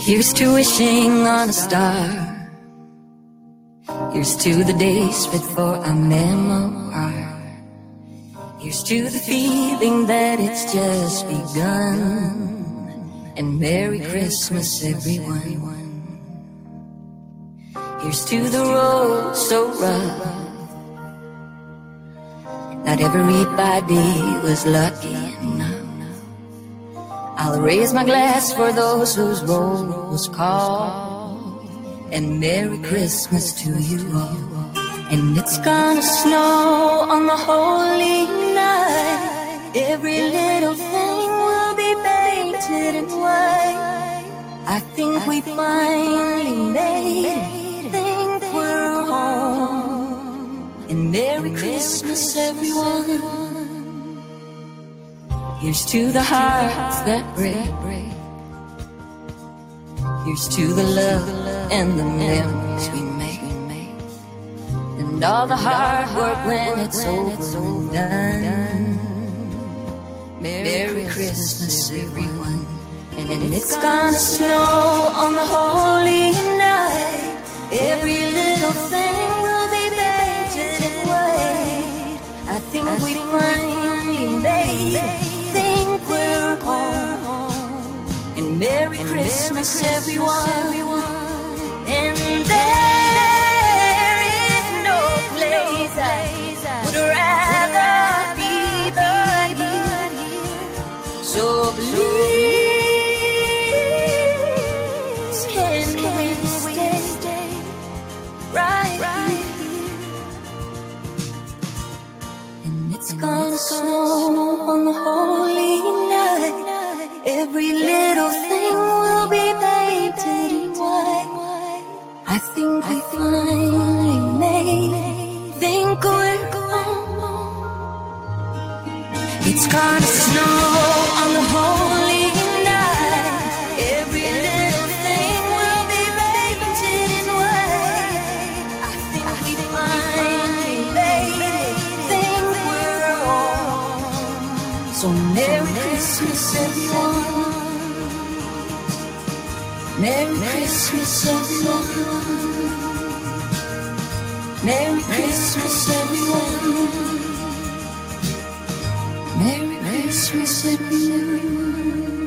Here's to wishing on a star. Here's to the days for a memoir. Here's to the feeling that it's just begun. And Merry Christmas, everyone. Here's to the road so rough. Not everybody was lucky enough. I'll raise my glass for those whose role was called. And Merry Christmas to you all. And it's gonna snow on the holy night. Every little thing will be painted in white. I think we finally made it. Think we're home. And Merry Christmas, everyone. Here's to the hearts that break. Here's to the love and the memories we make. And all the hard work when it's over done. Merry Christmas, everyone. And it's gonna snow on the holy night. Every little thing will be painted in white. I think we finally made We're home. And Merry Christmas, everyone. And there is no place I would rather be than here. So please, can we stay right here? And it's gonna snow on the holy night. Every little thing will be painted in white. I think we finally made. Think we're home. It's gonna snow Merry Christmas, everyone. Merry Christmas, everyone. Merry Christmas, everyone.